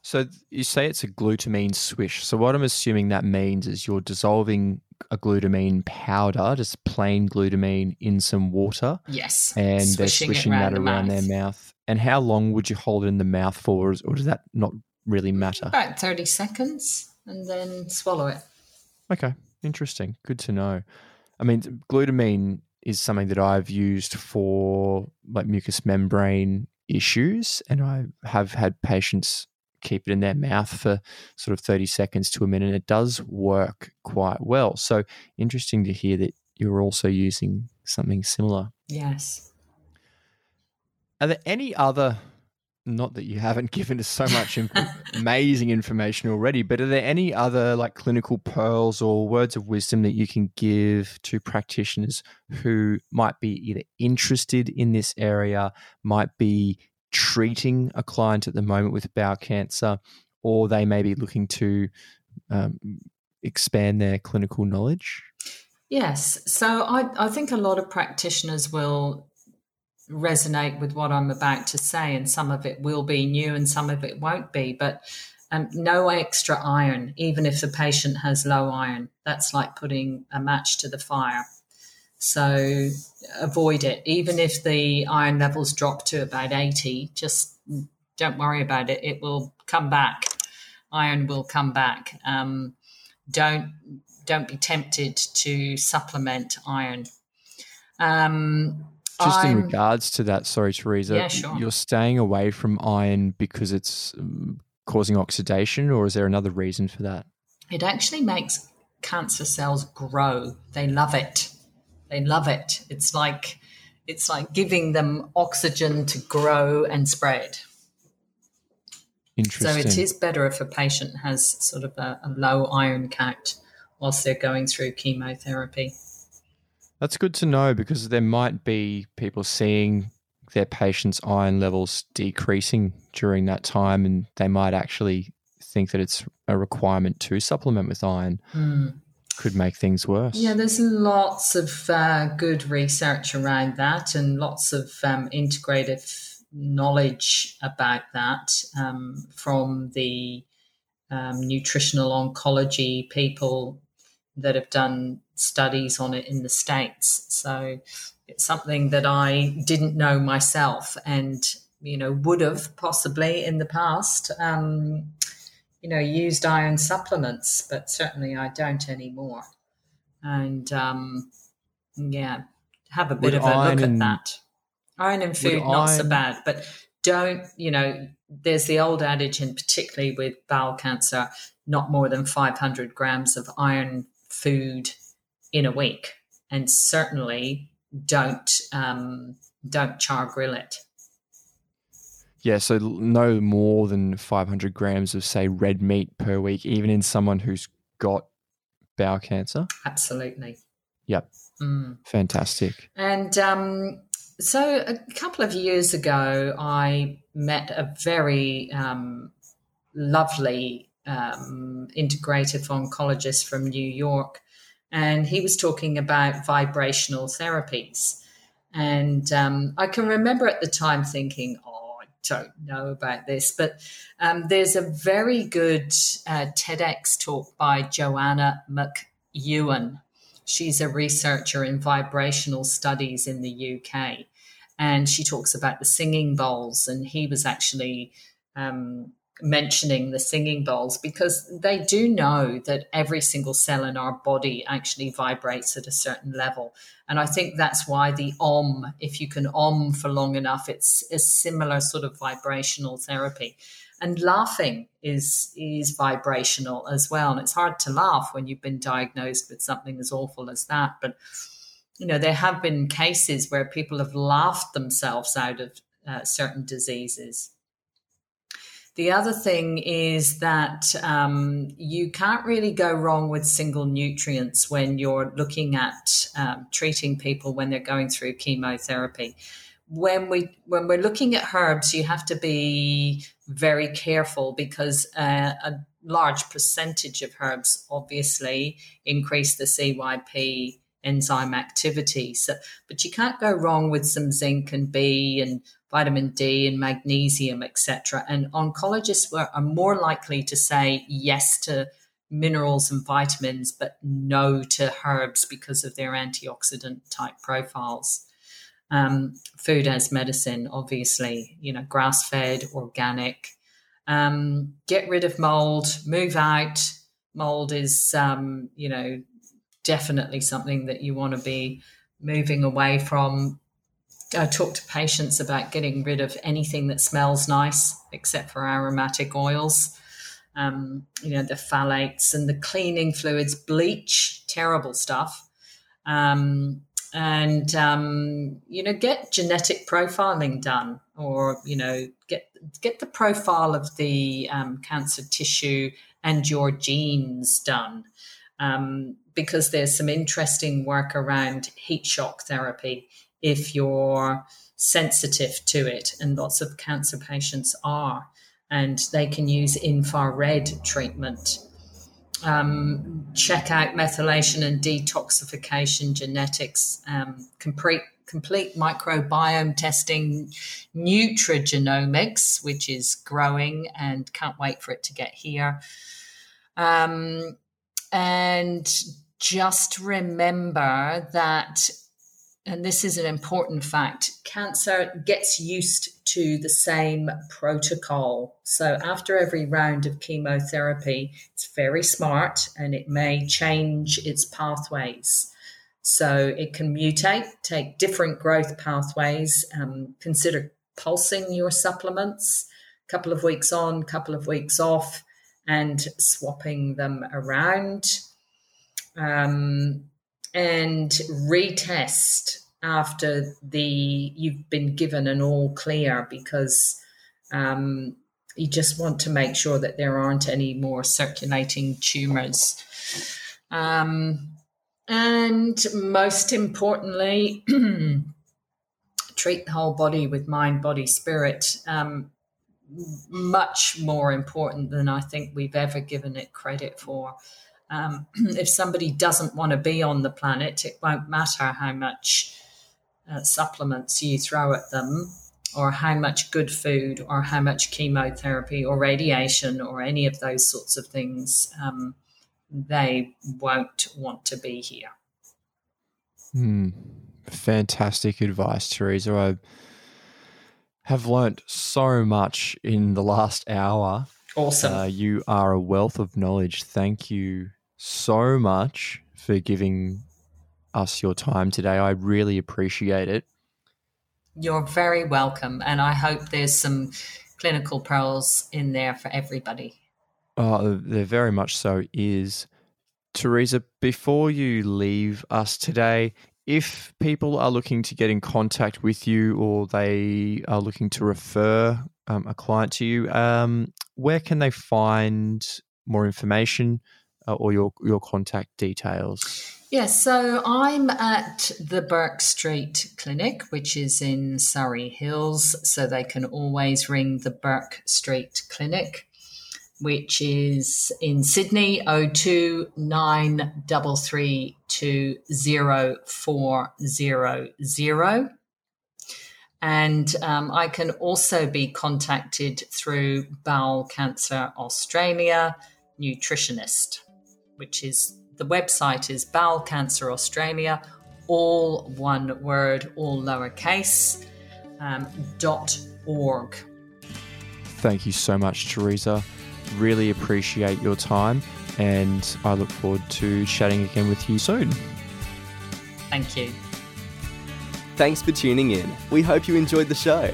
So you say it's a glutamine swish. So what I'm assuming that means is you're dissolving a glutamine powder, just plain glutamine, in some water. Yes. And Swishing they're swishing that the around mouth. their mouth. And how long would you hold it in the mouth for, or does that not really matter? About 30 seconds, and then swallow it. Okay, interesting. Good to know. I mean, glutamine is something that I've used for like mucous membrane issues, and I have had patients keep it in their mouth for sort of 30 seconds to a minute. It does work quite well. So interesting to hear that you're also using something similar. Yes. Are there any other not that you haven't given us so much inf- amazing information already, but are there any other like clinical pearls or words of wisdom that you can give to practitioners who might be either interested in this area, might be treating a client at the moment with bowel cancer, or they may be looking to um, expand their clinical knowledge? Yes. So I, I think a lot of practitioners will resonate with what I'm about to say, and some of it will be new and some of it won't be. But um, no extra iron, even if the patient has low iron. That's like putting a match to the fire. So avoid it. Even if the iron levels drop to about 80, just don't worry about it. It will come back. Iron will come back. Um, don't don't be tempted to supplement iron. Um, just I'm, in regards to that, sorry, Teresa, yeah, sure. you're staying away from iron because it's um, causing oxidation, or is there another reason for that? It actually makes cancer cells grow. They love it. They love it. It's like it's like giving them oxygen to grow and spread. Interesting. So it is better if a patient has sort of a, a low iron count whilst they're going through chemotherapy. That's good to know because there might be people seeing their patients' iron levels decreasing during that time, and they might actually think that it's a requirement to supplement with iron. Mm. Could make things worse. Yeah, there's lots of uh, good research around that and lots of um, integrative knowledge about that um, from the um, nutritional oncology people that have done studies on it in the States. So it's something that I didn't know myself and, you know, would have possibly in the past, um, you know, used iron supplements, but certainly I don't anymore. And um, yeah, have a bit would of a look at that. Iron in food, not iron... so bad, but don't, you know, there's the old adage, and particularly with bowel cancer, not more than 500 grams of iron food in a week, and certainly don't um, don't char grill it. Yeah, so no more than 500 grams of say red meat per week, even in someone who's got bowel cancer. Absolutely. Yep. Mm. Fantastic. And um, so a couple of years ago, I met a very um, lovely um, integrative oncologist from New York and he was talking about vibrational therapies. And um, I can remember at the time thinking, oh, I don't know about this. But um, there's a very good uh, TEDx talk by Joanna McEwen. She's a researcher in vibrational studies in the UK. And she talks about the singing bowls. And he was actually um, mentioning the singing bowls because they do know that every single cell in our body actually vibrates at a certain level. And I think that's why the om, if you can om for long enough, it's a similar sort of vibrational therapy. And laughing is is vibrational as well. And it's hard to laugh when you've been diagnosed with something as awful as that. But you know, there have been cases where people have laughed themselves out of uh, certain diseases. The other thing is that um, you can't really go wrong with single nutrients when you're looking at um, treating people when they're going through chemotherapy. When we when we're looking at herbs, you have to be very careful because uh, a large percentage of herbs obviously increase the CYP enzyme activity. So, but you can't go wrong with some zinc and B and vitamin D and magnesium, etc. And oncologists were, are more likely to say yes to minerals and vitamins, but no to herbs because of their antioxidant type profiles. Um, food as medicine, obviously, you know, grass fed, organic. Um, get rid of mold, move out. Mold is, um, you know, definitely something that you want to be moving away from I talk to patients about getting rid of anything that smells nice, except for aromatic oils. Um, you know, the phthalates and the cleaning fluids, bleach, terrible stuff. Um, and, um, you know, get genetic profiling done or, you know, get, get the profile of the um, cancer tissue and your genes done. Um, because there's some interesting work around heat shock therapy if you're sensitive to it, and lots of cancer patients are, and they can use infrared treatment. Um, check out methylation and detoxification genetics, um, complete, complete microbiome testing, nutrigenomics, which is growing and can't wait for it to get here. Um, and just remember that and this is an important fact cancer gets used to the same protocol. So, after every round of chemotherapy, it's very smart and it may change its pathways. So, it can mutate, take different growth pathways, um, consider pulsing your supplements, a couple of weeks on, a couple of weeks off, and swapping them around. Um, and retest after the you've been given an all clear because um, you just want to make sure that there aren't any more circulating tumors. Um, and most importantly, treat the whole body with mind, body, spirit. Um, much more important than I think we've ever given it credit for. Um, if somebody doesn't want to be on the planet, it won't matter how much uh, supplements you throw at them, or how much good food, or how much chemotherapy, or radiation, or any of those sorts of things. Um, they won't want to be here. Hmm. Fantastic advice, Teresa. I have learnt so much in the last hour. Awesome. Uh, you are a wealth of knowledge. Thank you so much for giving us your time today. I really appreciate it. You're very welcome. And I hope there's some clinical pearls in there for everybody. Oh, there very much so is. Teresa, before you leave us today, if people are looking to get in contact with you or they are looking to refer um, a client to you, um, where can they find more information? Uh, or your your contact details? Yes, so I'm at the Bourke Street Clinic, which is in Surry Hills, so they can always ring the Bourke Street Clinic. which is in Sydney, 02933204400. And um, I can also be contacted through Bowel Cancer Australia Nutritionist, which is the website is Bowel Cancer Australia, all one word, all lowercase, um, dot org. Thank you so much, Teresa. Really appreciate your time, and I look forward to chatting again with you soon. Thank you. Thanks for tuning in. We hope you enjoyed the show.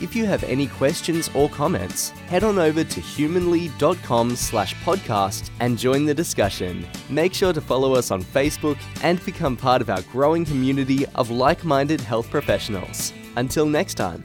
If you have any questions or comments, head on over to humanley.com slash podcast and join the discussion. Make sure to follow us on Facebook and become part of our growing community of like minded health professionals. Until next time.